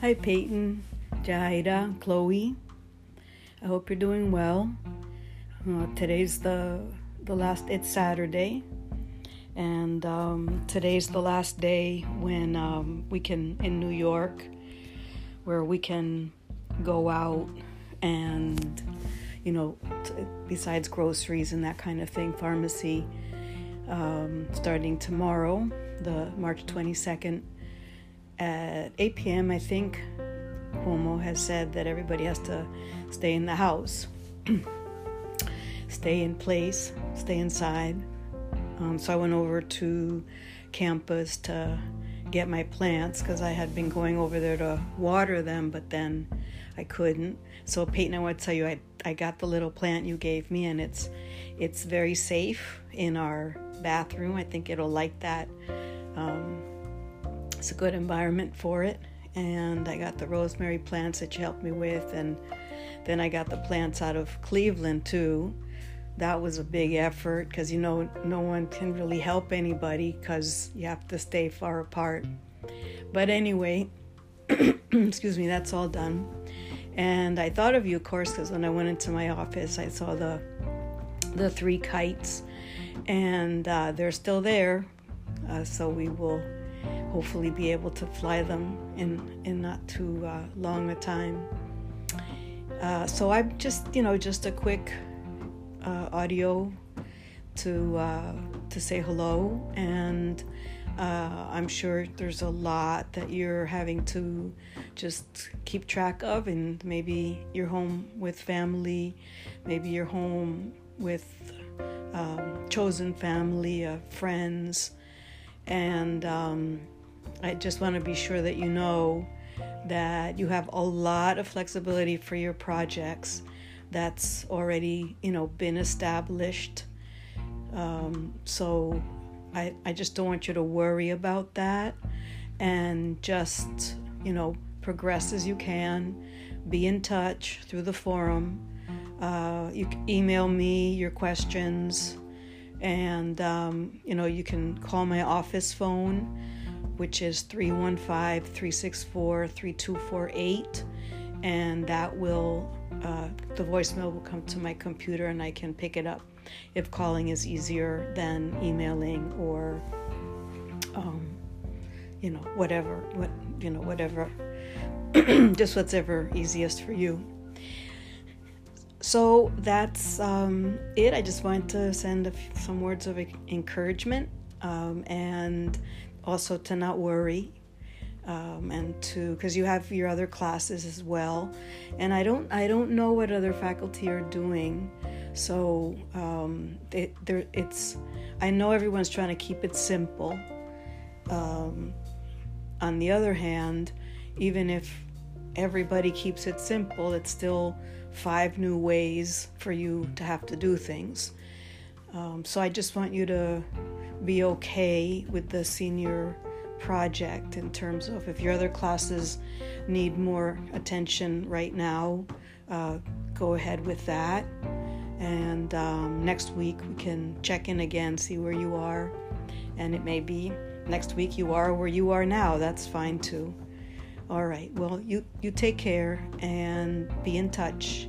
Hi, Peyton, Jahida, Chloe. I hope you're doing well. Uh, today's the the last. It's Saturday, and um, today's the last day when um, we can in New York, where we can go out and you know, t- besides groceries and that kind of thing, pharmacy. Um, starting tomorrow, the March 22nd at 8 p.m., I think Cuomo has said that everybody has to stay in the house, stay in place, stay inside. Um, so I went over to campus to get my plants because I had been going over there to water them, but then I couldn't. So Peyton, I want to tell you, I I got the little plant you gave me, and it's it's very safe in our bathroom. I think it'll like that. Um, it's a good environment for it. And I got the rosemary plants that you helped me with, and then I got the plants out of Cleveland too. That was a big effort because you know no one can really help anybody because you have to stay far apart. But anyway, excuse me, that's all done. And I thought of you, of course, because when I went into my office, I saw the the three kites, and uh, they're still there. Uh, so we will hopefully be able to fly them in in not too uh, long a time. Uh, so I'm just you know just a quick uh, audio to uh, to say hello, and uh, I'm sure there's a lot that you're having to just keep track of, and maybe you're home with family, maybe you're home with um, chosen family, friends, and um, I just want to be sure that you know that you have a lot of flexibility for your projects that's already you know been established. Um, so I, I just don't want you to worry about that and just you know progress as you can. Be in touch through the forum. Uh, you can email me your questions and um, you know you can call my office phone which is 315 364 3248. And that will, uh, the voicemail will come to my computer and I can pick it up if calling is easier than emailing or, um, you know, whatever, what, you know, whatever, just whatever easiest for you. So that's um, it. I just wanted to send some words of encouragement um, and also to not worry um, and to because you have your other classes as well. And i don't i don't know what other faculty are doing. So um, it, there, it's i know everyone's trying to keep it simple. Um, on the other hand even if everybody keeps it simple it's still five new ways for you to have to do things um, so i just want you to be okay with the senior project in terms of if your other classes need more attention right now, uh, go ahead with that. And um, next week we can check in again, see where you are. And it may be next week you are where you are now. That's fine too. All right. Well, you you take care and be in touch.